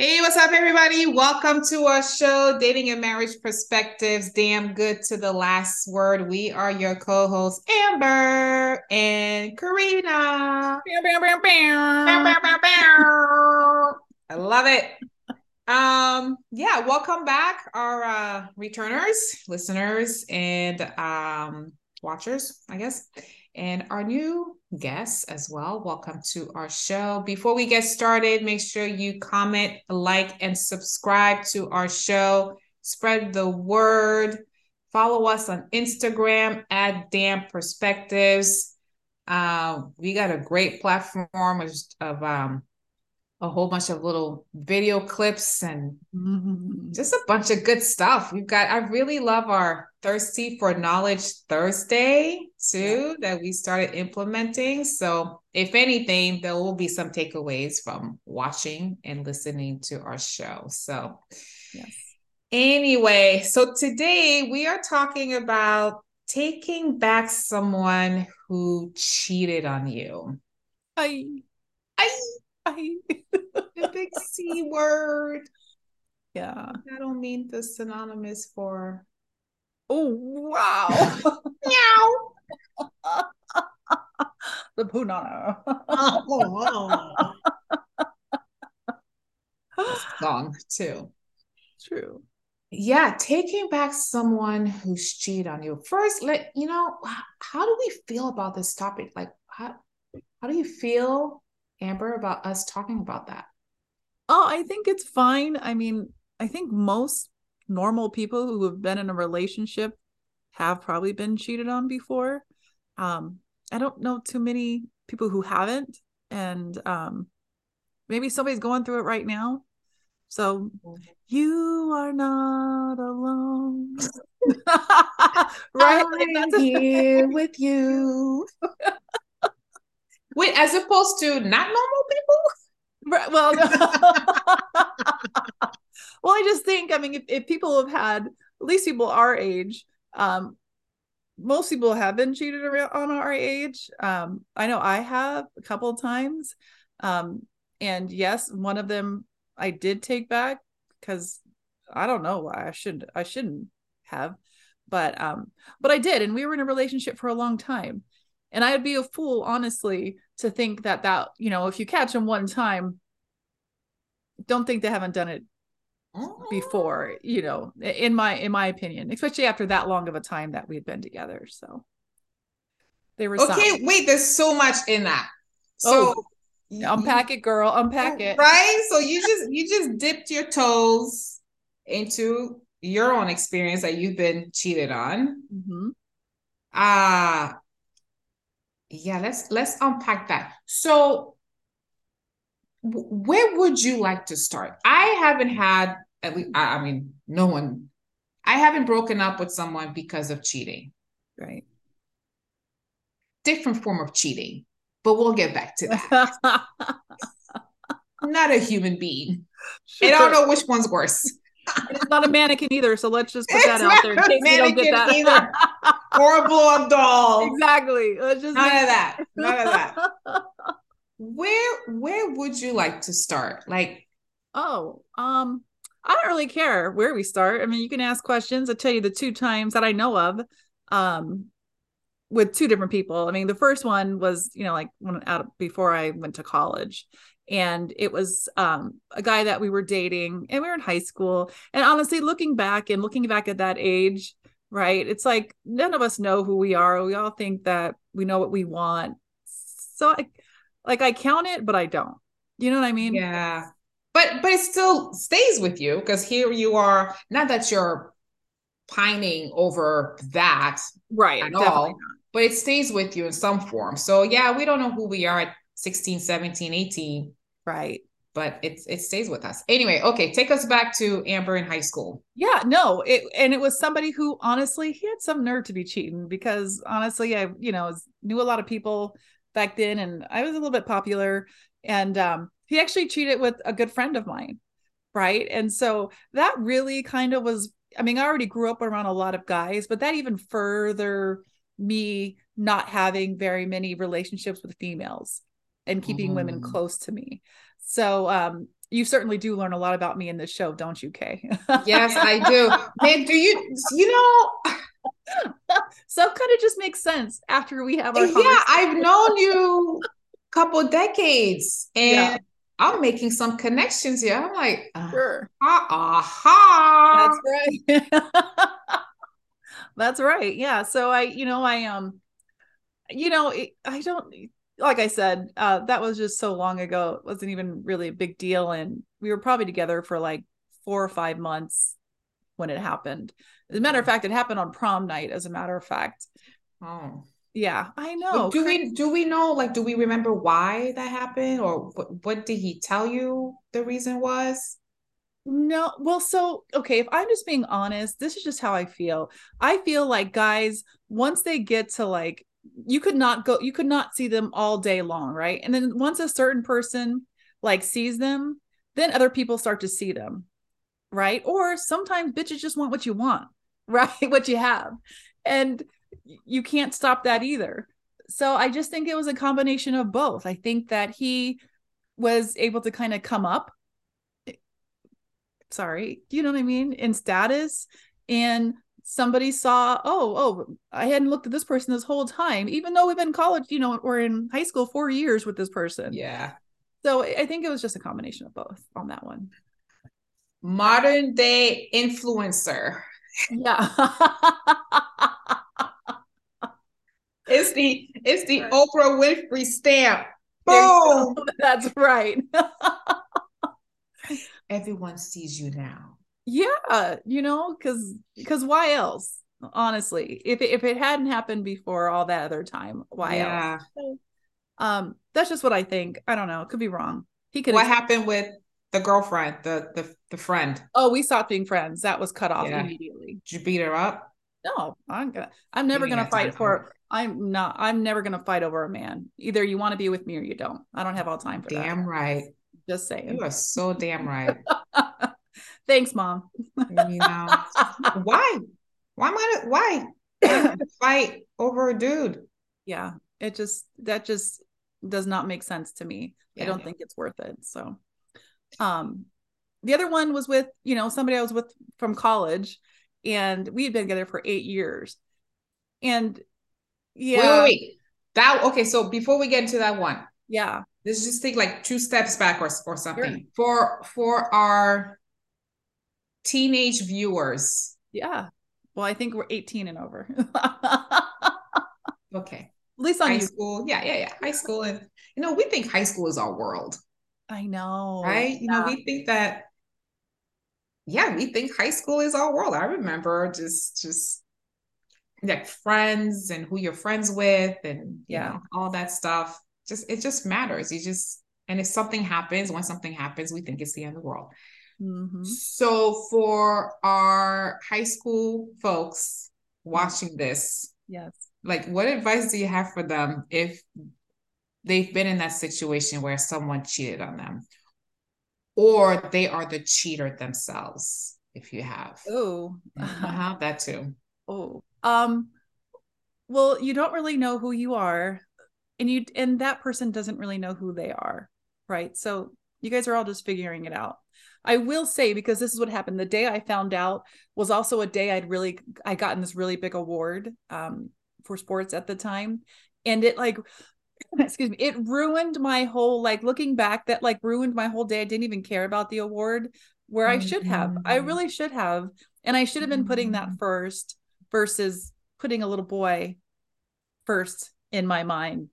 Hey, what's up, everybody? Welcome to our show, Dating and Marriage Perspectives. Damn good to the last word. We are your co hosts, Amber and Karina. I love it. Um, yeah, welcome back, our uh, returners, listeners, and um, watchers, I guess, and our new guests as well. Welcome to our show. Before we get started, make sure you comment, like, and subscribe to our show. Spread the word. Follow us on Instagram at Damn Perspectives. Uh, we got a great platform of, of um, a whole bunch of little video clips and mm-hmm. just a bunch of good stuff. We've got, I really love our Thirsty for Knowledge Thursday too, yeah. that we started implementing. So, if anything, there will be some takeaways from watching and listening to our show. So, yes. Anyway, so today we are talking about taking back someone who cheated on you. I, I, I the big C word. Yeah. I don't mean the synonymous for. Oh, wow. Meow. the punana. oh, song too. True. Yeah, taking back someone who's cheated on you. First, let you know how do we feel about this topic? Like, how how do you feel Amber, about us talking about that? Oh, I think it's fine. I mean, I think most normal people who have been in a relationship have probably been cheated on before. Um, I don't know too many people who haven't, and um, maybe somebody's going through it right now. So you are not alone. right? I'm here with you. Wait, as opposed to not normal people? Well, well, I just think, I mean, if, if people have had, at least people our age, um, most people have been cheated on our age. Um, I know I have a couple times. Um, and yes, one of them I did take back because I don't know why I should I shouldn't have, but um, but I did, and we were in a relationship for a long time. And I'd be a fool, honestly, to think that that, you know, if you catch them one time, don't think they haven't done it before, you know, in my in my opinion, especially after that long of a time that we had been together. So they were Okay, wait, there's so much in that. So oh, unpack it, girl, unpack it. Right? So you just you just dipped your toes into your own experience that you've been cheated on. Mm-hmm. Uh yeah let's let's unpack that. So where would you like to start? I haven't had at least i mean no one i haven't broken up with someone because of cheating. Right. Different form of cheating but we'll get back to that. Not a human being. Sure. i don't know which one's worse. It's not a mannequin either, so let's just put it's that out there in case we don't get that. Either. or a blow up doll. Exactly. Let's just none of that. None of that. where where would you like to start? Like, oh, um, I don't really care where we start. I mean, you can ask questions. I'll tell you the two times that I know of. Um, with two different people. I mean, the first one was, you know, like when out before I went to college and it was um, a guy that we were dating and we were in high school and honestly looking back and looking back at that age right? It's like none of us know who we are. We all think that we know what we want. So I, like i count it but i don't. You know what i mean? Yeah. But but it still stays with you because here you are not that you're pining over that right. at all not. but it stays with you in some form. So yeah we don't know who we are at 16 17 18 Right. But it it stays with us. Anyway, okay, take us back to Amber in high school. Yeah, no, it and it was somebody who honestly he had some nerve to be cheating because honestly, I you know knew a lot of people back then, and I was a little bit popular, and um, he actually cheated with a good friend of mine, right? And so that really kind of was. I mean, I already grew up around a lot of guys, but that even further me not having very many relationships with females and keeping mm. women close to me. So um you certainly do learn a lot about me in this show, don't you, Kay? yes, I do. Man, do you you know so kind of just makes sense after we have our yeah i've known you a couple decades and yeah. i'm making some connections here i'm like uh, sure aha that's right that's right yeah so i you know i um you know i don't like i said uh that was just so long ago it wasn't even really a big deal and we were probably together for like four or five months when it happened. As a matter of fact, it happened on prom night, as a matter of fact. Oh. Yeah, I know. But do we do we know like do we remember why that happened or what, what did he tell you the reason was? No, well, so okay, if I'm just being honest, this is just how I feel. I feel like guys, once they get to like you could not go you could not see them all day long, right? And then once a certain person like sees them, then other people start to see them right? Or sometimes bitches just want what you want, right? what you have. And you can't stop that either. So I just think it was a combination of both. I think that he was able to kind of come up eh, sorry, you know what I mean, in status and somebody saw, oh, oh, I hadn't looked at this person this whole time, even though we've been in college, you know, or in high school four years with this person. Yeah. So I think it was just a combination of both on that one modern day influencer. Yeah. it's the it's the right. Oprah Winfrey stamp. Boom. That's right. Everyone sees you now. Yeah, you know, because because why else? Honestly, if it, if it hadn't happened before all that other time, why yeah. else? Um, that's just what I think. I don't know. It could be wrong. He could. What happened with the girlfriend, the the the friend. Oh, we stopped being friends. That was cut off yeah. immediately. Did you beat her up? No, I'm gonna. I'm never gonna fight for. I'm not. I'm never gonna fight over a man. Either you want to be with me or you don't. I don't have all time for damn that. Damn right. Just saying. You are so damn right. Thanks, mom. you know why? Why am I? Why fight over a dude? Yeah, it just that just does not make sense to me. Yeah, I don't think it's worth it. So um, the other one was with, you know, somebody I was with from college, and we had been together for eight years. And yeah. Wait, wait, wait. That okay. So before we get into that one, yeah, let's just take like two steps back or, or something sure. for for our teenage viewers. Yeah. Well, I think we're 18 and over. okay. At least on high you. school. Yeah, yeah, yeah. High school. And you know, we think high school is our world. I know. Right? You yeah. know, we think that yeah, we think high school is our world. I remember just just like friends and who you're friends with and yeah, know, all that stuff. Just it just matters. You just and if something happens, when something happens, we think it's the end of the world. Mm-hmm. So for our high school folks watching this, yes, like what advice do you have for them if they've been in that situation where someone cheated on them? Or they are the cheater themselves if you have. Oh uh-huh, that too. Oh um well you don't really know who you are and you and that person doesn't really know who they are right? So you guys are all just figuring it out i will say because this is what happened the day i found out was also a day i'd really i gotten this really big award um for sports at the time. And it like excuse me it ruined my whole like looking back that like ruined my whole day. I didn't even care about the award where i should have. I mm-hmm. really should have. And i should have been putting that mm-hmm. first versus putting a little boy first in my mind.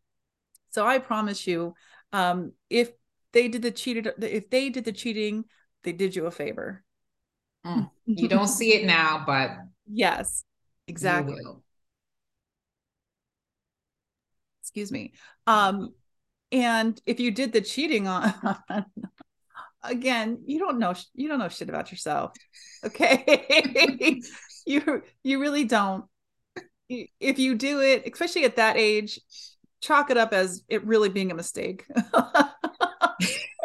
So i promise you um if they did the cheated if they did the cheating they did you a favor. Mm. you don't see it now but yes exactly. excuse me. Um and if you did the cheating on again you don't know you don't know shit about yourself okay? You you really don't. If you do it especially at that age chalk it up as it really being a mistake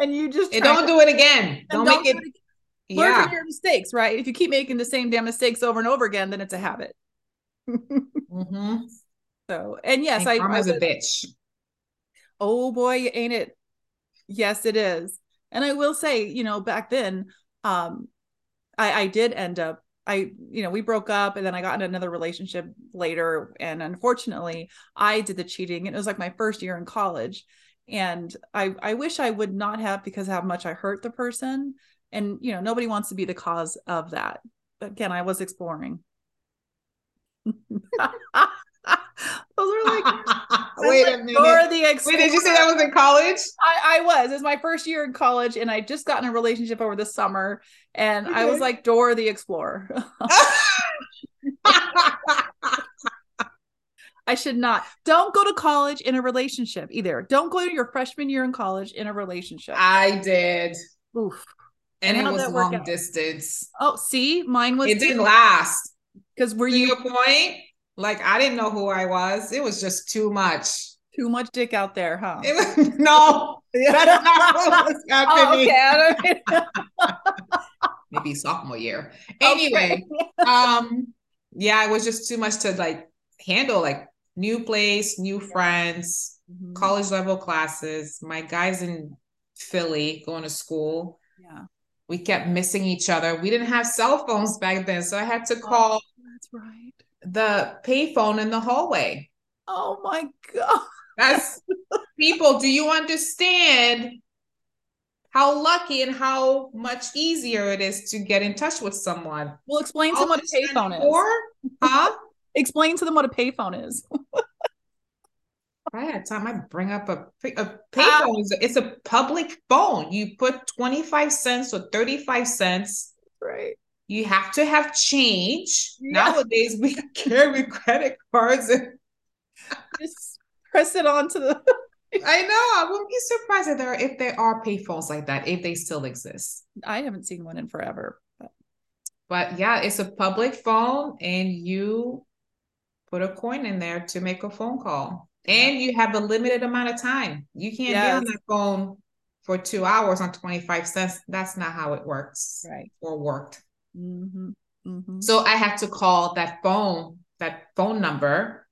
and you just don't do it again don't, don't make it, it learn yeah. from your mistakes right if you keep making the same damn mistakes over and over again then it's a habit mm-hmm. So, and yes, and I, was a bitch. Oh boy, ain't it? Yes, it is. And I will say, you know, back then, um, I, I did end up I, you know, we broke up and then I got into another relationship later. And unfortunately, I did the cheating. And it was like my first year in college. And I, I wish I would not have because how much I hurt the person. And, you know, nobody wants to be the cause of that. But again, I was exploring. Those are like wait like, a minute. The wait, did you say that was in college? I, I was. It was my first year in college, and I just got in a relationship over the summer, and okay. I was like Dora the Explorer. I should not. Don't go to college in a relationship either. Don't go to your freshman year in college in a relationship. I did. Oof. And, and it was long distance. Oh, see, mine was. It didn't last. Because were to you your point? Like I didn't know who I was. It was just too much. Too much dick out there, huh? Was, no, that's not what was happening. Oh, okay. Maybe sophomore year. Anyway, okay. um, yeah, it was just too much to like handle. Like new place, new friends, mm-hmm. college level classes. My guys in Philly going to school. Yeah. We kept missing each other. We didn't have cell phones back then, so I had to call. Oh, that's right the payphone in the hallway. Oh my god. That's people, do you understand how lucky and how much easier it is to get in touch with someone? Well, explain to them what a payphone is. Huh? explain to them what a payphone is. I had time, I'd bring up a, a payphone. It's a public phone. You put 25 cents or 35 cents. Right you have to have change. Yeah. Nowadays, we carry credit cards and just press it onto the. I know. I wouldn't be surprised if there if there are payphones like that if they still exist. I haven't seen one in forever. But, but yeah, it's a public phone, and you put a coin in there to make a phone call, and you have a limited amount of time. You can't yes. be on that phone for two hours on twenty five cents. That's not how it works, right? Or worked. Mm-hmm. Mm-hmm. So I had to call that phone, that phone number.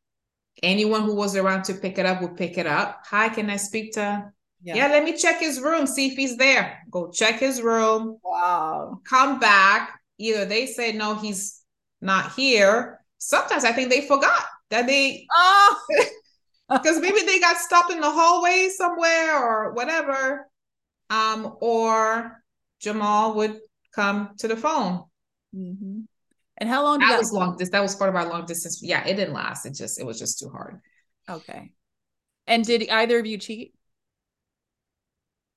Anyone who was around to pick it up would pick it up. Hi, can I speak to? Yeah. yeah, let me check his room, see if he's there. Go check his room. Wow. Come back. Either they say no, he's not here. Sometimes I think they forgot that they oh because maybe they got stopped in the hallway somewhere or whatever. Um, or Jamal would come to the phone. Mm-hmm. And how long? That, that was long. This that was part of our long distance. Yeah, it didn't last. It just it was just too hard. Okay. And did either of you cheat?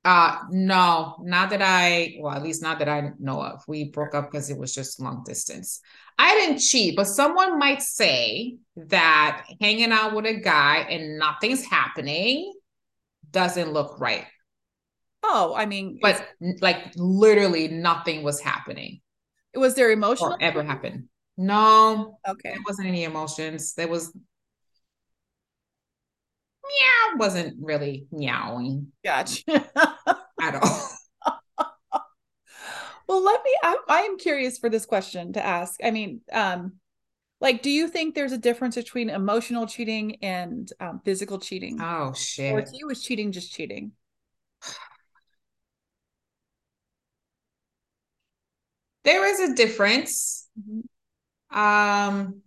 Uh no, not that I well, at least not that I know of. We broke up because it was just long distance. I didn't cheat, but someone might say that hanging out with a guy and nothing's happening doesn't look right. Oh, I mean, but like literally nothing was happening. It was there emotional or ever happened? No. Okay. There wasn't any emotions. There was meow wasn't really meowing. Gotcha. at all. well, let me. I, I am curious for this question to ask. I mean, um, like, do you think there's a difference between emotional cheating and um, physical cheating? Oh shit! Or to you, was cheating just cheating? there is a difference. Mm-hmm. Um,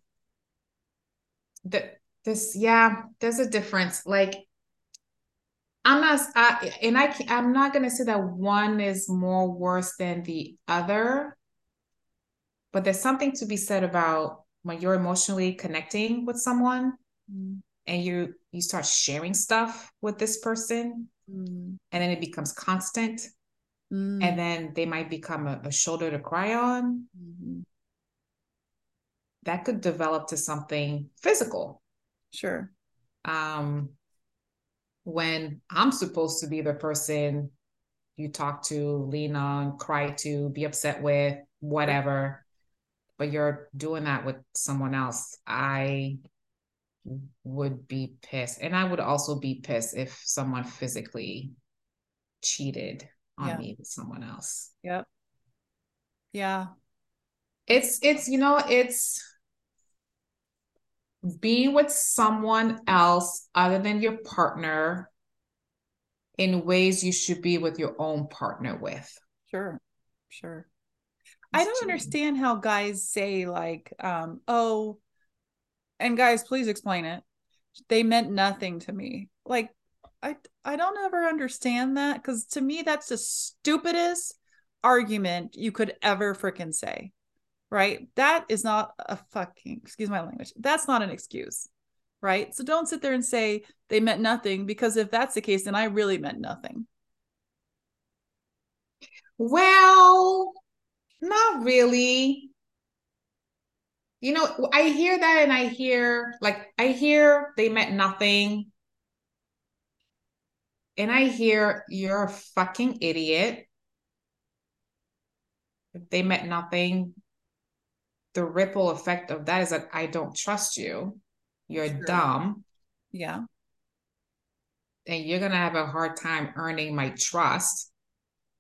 the, this, yeah, there's a difference. Like, I'm not, I, and I, I'm not gonna say that one is more worse than the other, but there's something to be said about when you're emotionally connecting with someone mm-hmm. and you you start sharing stuff with this person, mm-hmm. and then it becomes constant Mm. And then they might become a, a shoulder to cry on. Mm-hmm. That could develop to something physical. Sure. Um, when I'm supposed to be the person you talk to, lean on, cry to, be upset with, whatever, but you're doing that with someone else, I would be pissed. And I would also be pissed if someone physically cheated on yeah. me with someone else. Yep. Yeah. It's it's you know it's being with someone else other than your partner in ways you should be with your own partner with. Sure. Sure. I don't understand how guys say like, um, oh, and guys, please explain it. They meant nothing to me. Like, I I don't ever understand that because to me that's the stupidest argument you could ever freaking say. Right? That is not a fucking excuse my language. That's not an excuse. Right? So don't sit there and say they meant nothing because if that's the case, then I really meant nothing. Well, not really. You know, I hear that and I hear like I hear they meant nothing. And I hear you're a fucking idiot. If they meant nothing, the ripple effect of that is that I don't trust you. You're sure. dumb. Yeah. And you're going to have a hard time earning my trust.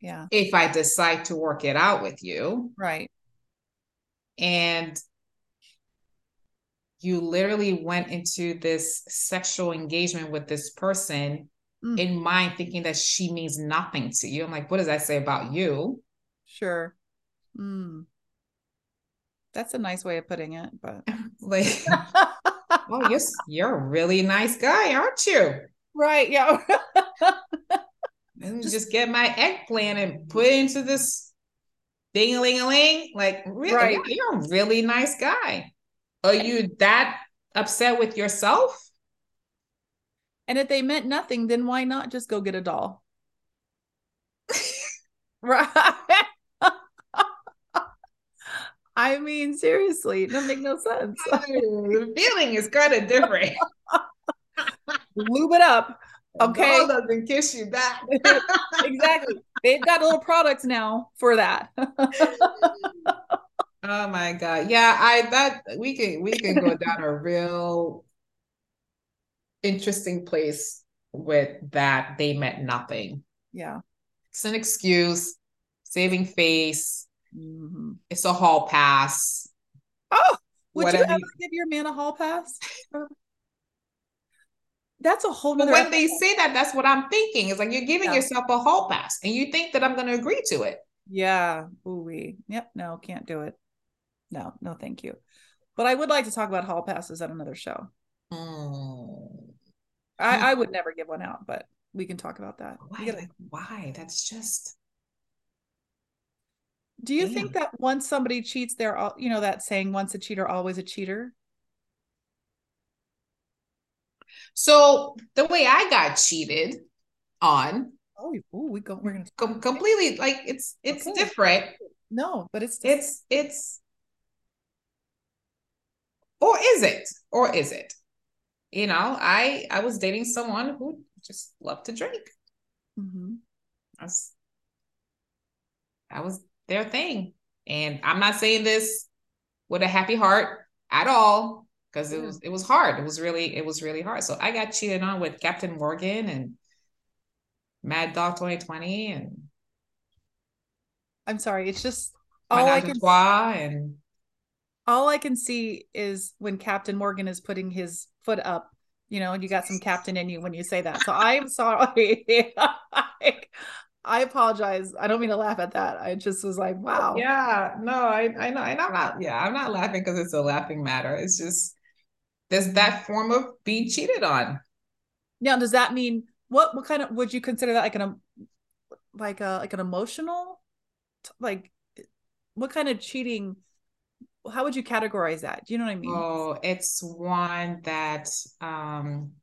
Yeah. If I decide to work it out with you. Right. And you literally went into this sexual engagement with this person mm. in mind thinking that she means nothing to you. I'm like, what does that say about you? Sure. Mm. That's a nice way of putting it, but like, oh, you're, you're a really nice guy, aren't you? Right. Yeah. and just, just get my eggplant and put it into this ding a ling a ling. Like, really, right. you're a really nice guy. Are you that upset with yourself? And if they meant nothing, then why not just go get a doll? right. I mean, seriously, it doesn't make no sense. the feeling is kind of different. Lube it up. Okay. Doll doesn't kiss you back. exactly. They've got little products now for that. oh my God. Yeah, I that we can we can go down a real interesting place with that they meant nothing. Yeah. It's an excuse, saving face. Mm-hmm. It's a hall pass. Oh, would you ever give your man a hall pass? That's a whole nother. when they say that, that's what I'm thinking. It's like you're giving yeah. yourself a hall pass, and you think that I'm going to agree to it. Yeah. Ooh wee. Yep. No, can't do it. No, no, thank you. But I would like to talk about hall passes at another show. Mm. I, hmm. I would never give one out, but we can talk about that. Why? Gotta... Why? That's just. Do you think that once somebody cheats, they're all you know that saying, "Once a cheater, always a cheater." So the way I got cheated on. Oh, ooh, we go. We're gonna com- completely like it's it's okay. different. No, but it's it's it's. Or is it? Or is it? you know, I I was dating someone who just loved to drink. Mm-hmm. That's that was their thing, and I'm not saying this with a happy heart at all because it was it was hard. It was really it was really hard. So I got cheated on with Captain Morgan and Mad Dog 2020 and I'm sorry, it's just all I can and all I can see is when Captain Morgan is putting his foot up, you know, and you got some captain in you when you say that. So I'm sorry. I apologize. I don't mean to laugh at that. I just was like, wow. Yeah, no, I, I know. And I'm not, yeah, I'm not laughing because it's a laughing matter. It's just there's that form of being cheated on. Now, does that mean what what kind of would you consider that like an like a like an emotional like what kind of cheating how would you categorize that? Do you know what I mean? Oh, it's one that um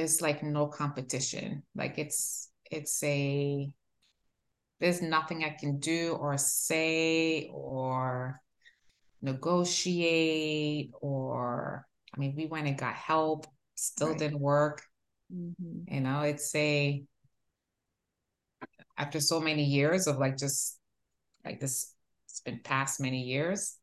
there's like no competition. Like it's it's a there's nothing I can do or say or negotiate or I mean we went and got help, still right. didn't work. Mm-hmm. You know, it's a after so many years of like just like this it's been past many years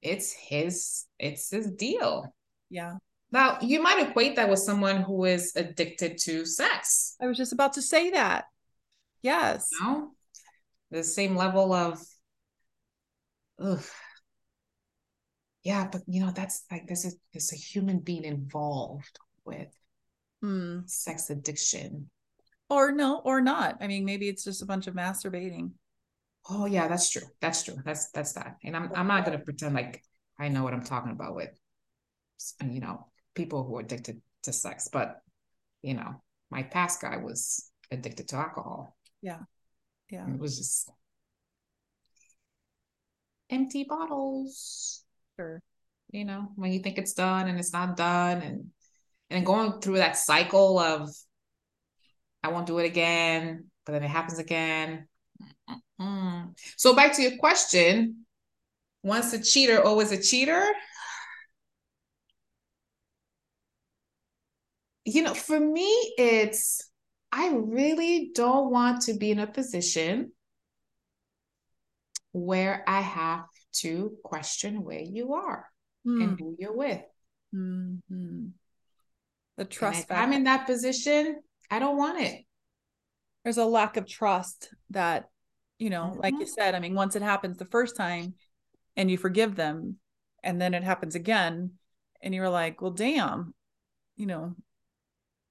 it's his it's his deal yeah now you might equate that with someone who is addicted to sex i was just about to say that yes you know? the same level of ugh. yeah but you know that's like this is there's a human being involved with Hmm. sex addiction. Or no, or not. I mean, maybe it's just a bunch of masturbating. Oh yeah, that's true. That's true. That's that's that. And I'm I'm not gonna pretend like I know what I'm talking about with you know people who are addicted to sex, but you know, my past guy was addicted to alcohol. Yeah. Yeah. It was just empty bottles. Sure. You know, when you think it's done and it's not done and and going through that cycle of I won't do it again, but then it happens again. Mm-mm. So back to your question, once a cheater, always a cheater. You know, for me, it's I really don't want to be in a position where I have to question where you are mm. and who you're with. Mm-hmm. The trust. I'm in that position. I don't want it. There's a lack of trust that, you know, mm-hmm. like you said, I mean, once it happens the first time and you forgive them, and then it happens again, and you're like, well, damn, you know,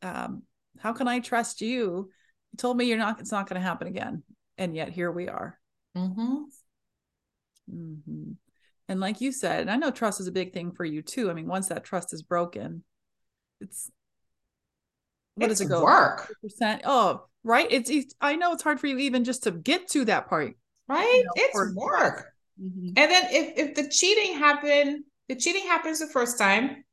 um, how can I trust you? You told me you're not, it's not going to happen again. And yet here we are. Mm-hmm. Mm-hmm. And like you said, and I know trust is a big thing for you too. I mean, once that trust is broken, it's what it's does it go? Work. Percent. Oh, right. It's, it's, I know it's hard for you even just to get to that part. Right. You know, it's work. Mm-hmm. And then if if the cheating happened, the cheating happens the first time.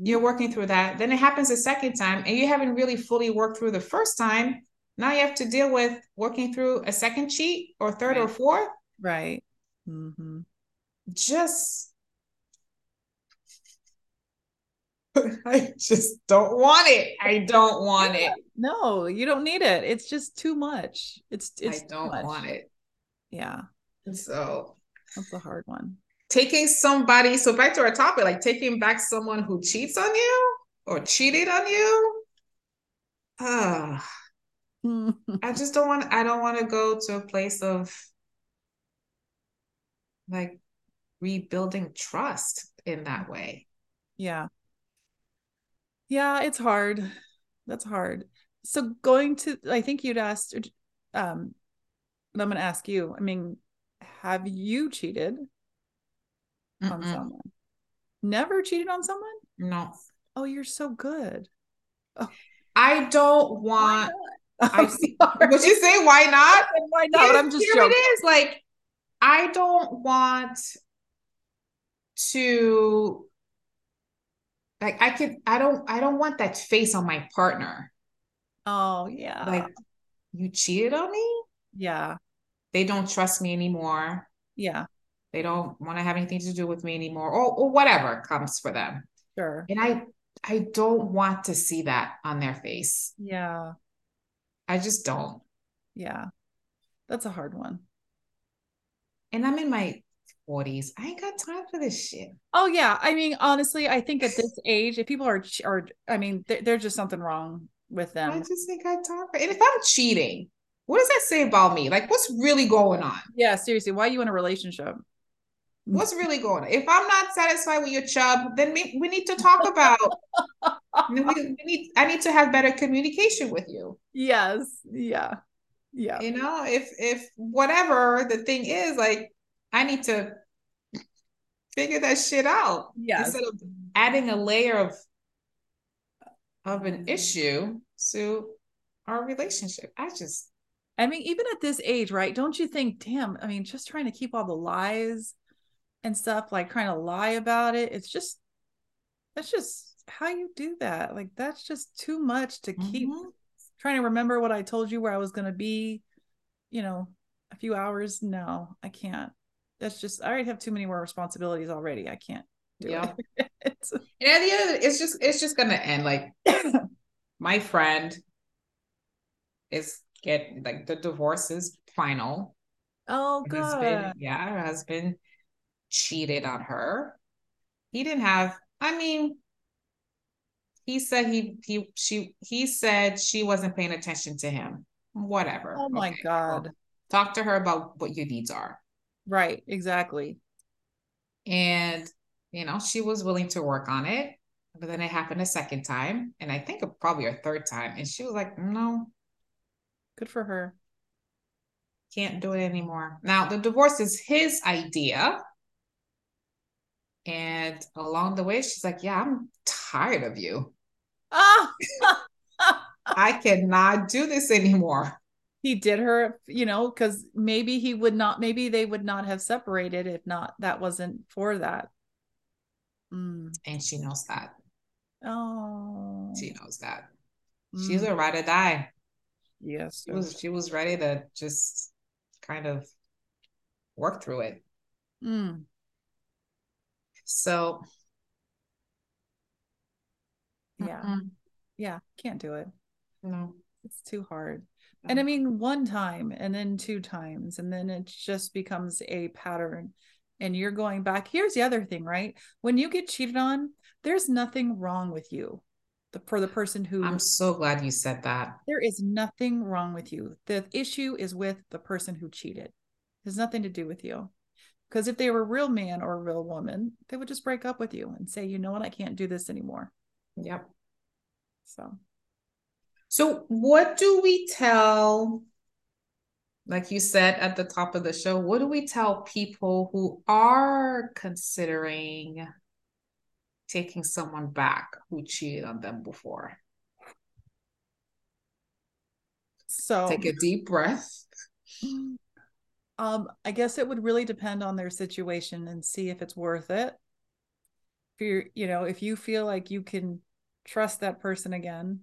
You're working through that. Then it happens a second time, and you haven't really fully worked through the first time. Now you have to deal with working through a second cheat or third right. or fourth. Right. Mm-hmm. Just I just don't want it. I don't want it. No, you don't need it. It's just too much. It's it's I don't want it. Yeah. So that's a hard one. Taking somebody, so back to our topic, like taking back someone who cheats on you or cheated on you. Uh, I just don't want I don't want to go to a place of like rebuilding trust in that way. Yeah. Yeah, it's hard. That's hard. So going to I think you'd asked um I'm going to ask you. I mean, have you cheated Mm-mm. on someone? Never cheated on someone? No. Oh, you're so good. Oh. I don't want I see, would you say why not? Why not? Here, I'm just here joking. it is. Like I don't want to like I could I don't I don't want that face on my partner. Oh yeah. Like you cheated on me? Yeah. They don't trust me anymore. Yeah. They don't want to have anything to do with me anymore or, or whatever comes for them. Sure. And I I don't want to see that on their face. Yeah. I just don't. Yeah. That's a hard one. And I'm in my 40s. I ain't got time for this shit. Oh yeah. I mean, honestly, I think at this age, if people are are I mean, there, there's just something wrong with them. I just think I talk for. And if I'm cheating, what does that say about me? Like what's really going on? Yeah, seriously. Why are you in a relationship? What's really going on? If I'm not satisfied with your chub, then we, we need to talk about we, we need I need to have better communication with you. Yes. Yeah. Yeah. You know, if if whatever the thing is, like I need to figure that shit out. Yeah. Instead of adding a layer of of an issue to our relationship. I just I mean, even at this age, right? Don't you think, damn, I mean, just trying to keep all the lies and stuff, like trying to lie about it, it's just that's just how you do that. Like that's just too much to keep mm-hmm. trying to remember what I told you where I was gonna be, you know, a few hours. No, I can't that's just I already have too many more responsibilities already. I can't do yeah. it. and at the end of it, it's just it's just gonna end. Like my friend is get like the divorce is final. Oh god. Yeah, her husband cheated on her. He didn't have, I mean, he said he he she he said she wasn't paying attention to him. Whatever. Oh my okay. god. talk to her about what your needs are. Right, exactly. And, you know, she was willing to work on it. But then it happened a second time, and I think probably a third time. And she was like, no. Good for her. Can't do it anymore. Now, the divorce is his idea. And along the way, she's like, yeah, I'm tired of you. Ah! I cannot do this anymore. He did her, you know, because maybe he would not, maybe they would not have separated if not that wasn't for that. Mm. And she knows that. Oh. She knows that. Mm. She's a ride or die. Yes. She was she was ready to just kind of work through it. Mm. So yeah. Mm-hmm. Yeah, can't do it. No. It's too hard. And I mean one time and then two times and then it just becomes a pattern and you're going back. Here's the other thing, right? When you get cheated on, there's nothing wrong with you. The, for the person who I'm so glad you said that. There is nothing wrong with you. The issue is with the person who cheated. It has nothing to do with you. Because if they were a real man or a real woman, they would just break up with you and say, you know what, I can't do this anymore. Yep. So so what do we tell like you said at the top of the show, what do we tell people who are considering taking someone back who cheated on them before. So take a deep breath. Um, I guess it would really depend on their situation and see if it's worth it. If you're, you know, if you feel like you can trust that person again.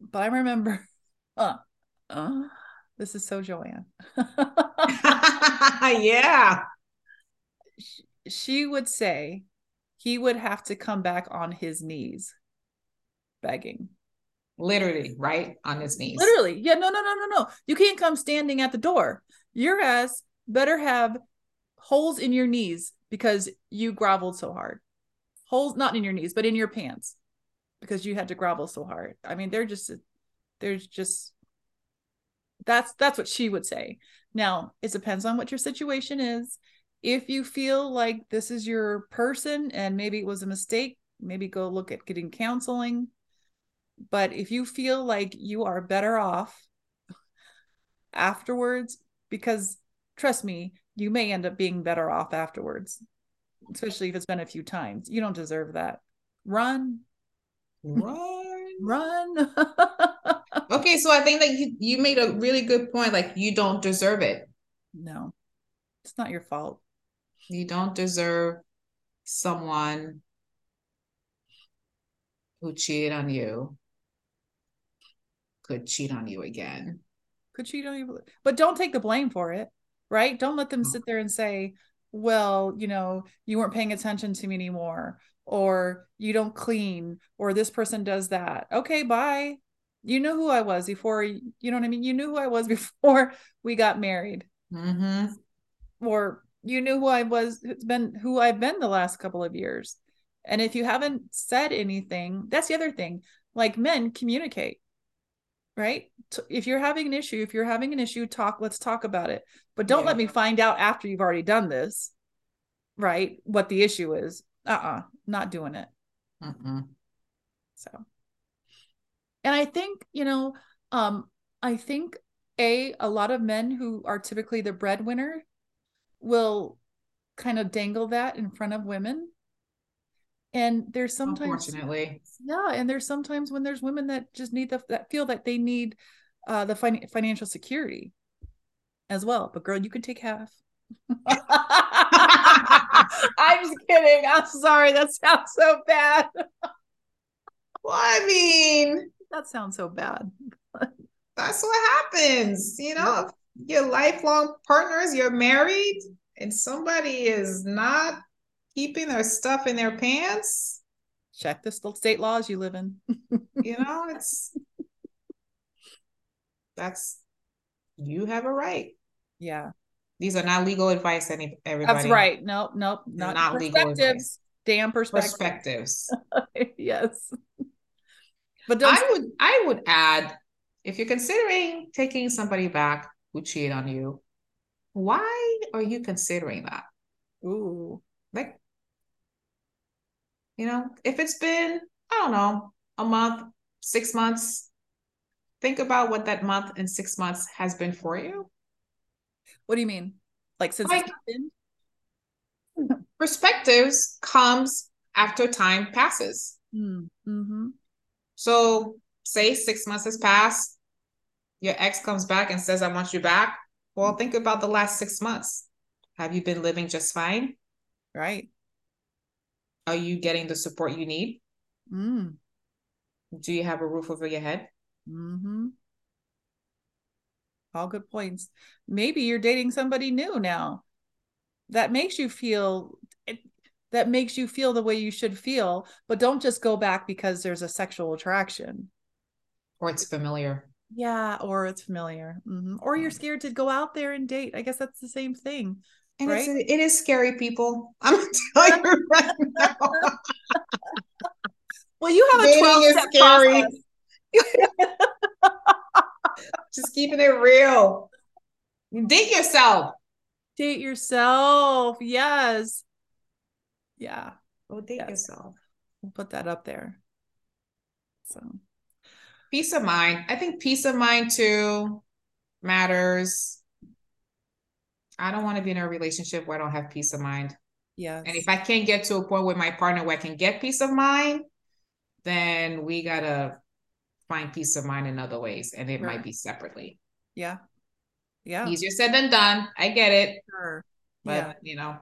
But I remember, uh, uh, this is so Joanne. yeah. She, she would say, he would have to come back on his knees begging. Literally, right? On his knees. Literally. Yeah, no, no, no, no, no. You can't come standing at the door. Your ass better have holes in your knees because you groveled so hard. Holes not in your knees, but in your pants because you had to grovel so hard. I mean, they're just there's just that's that's what she would say. Now, it depends on what your situation is if you feel like this is your person and maybe it was a mistake, maybe go look at getting counseling. But if you feel like you are better off afterwards, because trust me, you may end up being better off afterwards, especially if it's been a few times. You don't deserve that. Run. Run. Run. okay, so I think that you, you made a really good point. Like, you don't deserve it. No, it's not your fault. You don't deserve someone who cheated on you could cheat on you again. Could cheat on you, but don't take the blame for it, right? Don't let them sit there and say, well, you know, you weren't paying attention to me anymore, or you don't clean, or this person does that. Okay, bye. You know who I was before, you know what I mean? You knew who I was before we got married. Mm-hmm. Or you knew who I was, it's been who I've been the last couple of years. And if you haven't said anything, that's the other thing. Like men communicate, right? If you're having an issue, if you're having an issue, talk, let's talk about it. But don't yeah. let me find out after you've already done this, right? What the issue is. Uh uh-uh, uh not doing it. uh So, and I think, you know, um, I think a a lot of men who are typically the breadwinner will kind of dangle that in front of women and there's sometimes unfortunately. Yeah and there's sometimes when there's women that just need the that feel that they need uh the fin- financial security as well. But girl you can take half. I'm just kidding. I'm sorry. That sounds so bad. Well i mean that sounds so bad. That's what happens you know? Your lifelong partners, you're married, and somebody is not keeping their stuff in their pants. Check the state laws you live in. you know, it's that's you have a right. Yeah. These are not legal advice, any everybody. That's right. Nope, nope, not, not legal advice. Damn perspectives. Perspectives. yes. But I would I would add if you're considering taking somebody back, who cheated on you. Why are you considering that? Ooh. Like, you know, if it's been I don't know, a month, six months. Think about what that month and six months has been for you. What do you mean? Like since like, perspectives comes after time passes. Mm-hmm. So say six months has passed, your ex comes back and says, I want you back. Well, think about the last six months. Have you been living just fine? Right. Are you getting the support you need? Mm. Do you have a roof over your head? Mm-hmm. All good points. Maybe you're dating somebody new now. That makes you feel that makes you feel the way you should feel, but don't just go back because there's a sexual attraction. Or it's familiar. Yeah, or it's familiar. Mm-hmm. Or you're scared to go out there and date. I guess that's the same thing. And right? it's, it is scary, people. I'm gonna tell you right now. well, you have a 12 step scary. Just keeping it real. Date yourself. Date yourself. Yes. Yeah. Go date yes. yourself. We'll put that up there. So peace of mind. I think peace of mind too matters. I don't want to be in a relationship where I don't have peace of mind. Yeah. And if I can't get to a point with my partner where I can get peace of mind, then we gotta find peace of mind in other ways. And it might be separately. Yeah. Yeah. Easier said than done. I get it. Sure. But yeah. you know.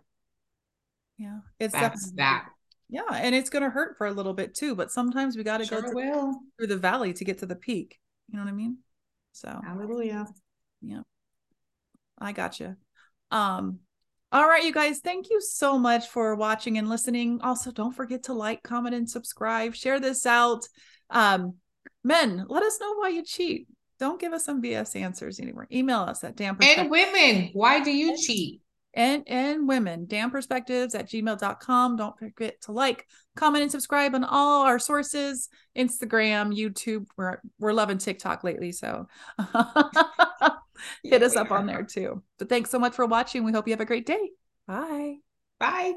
Yeah. It's that's that. Yeah, and it's gonna hurt for a little bit too, but sometimes we gotta sure go will. through the valley to get to the peak. You know what I mean? So hallelujah. Yeah. I got you. Um, all right, you guys, thank you so much for watching and listening. Also, don't forget to like, comment, and subscribe. Share this out. Um, men, let us know why you cheat. Don't give us some BS answers anymore. Email us at damn. And women, why do you cheat? and and women damperspectives at gmail.com don't forget to like comment and subscribe on all our sources instagram youtube we're we're loving tiktok lately so hit us up on there too. But thanks so much for watching. We hope you have a great day. Bye. Bye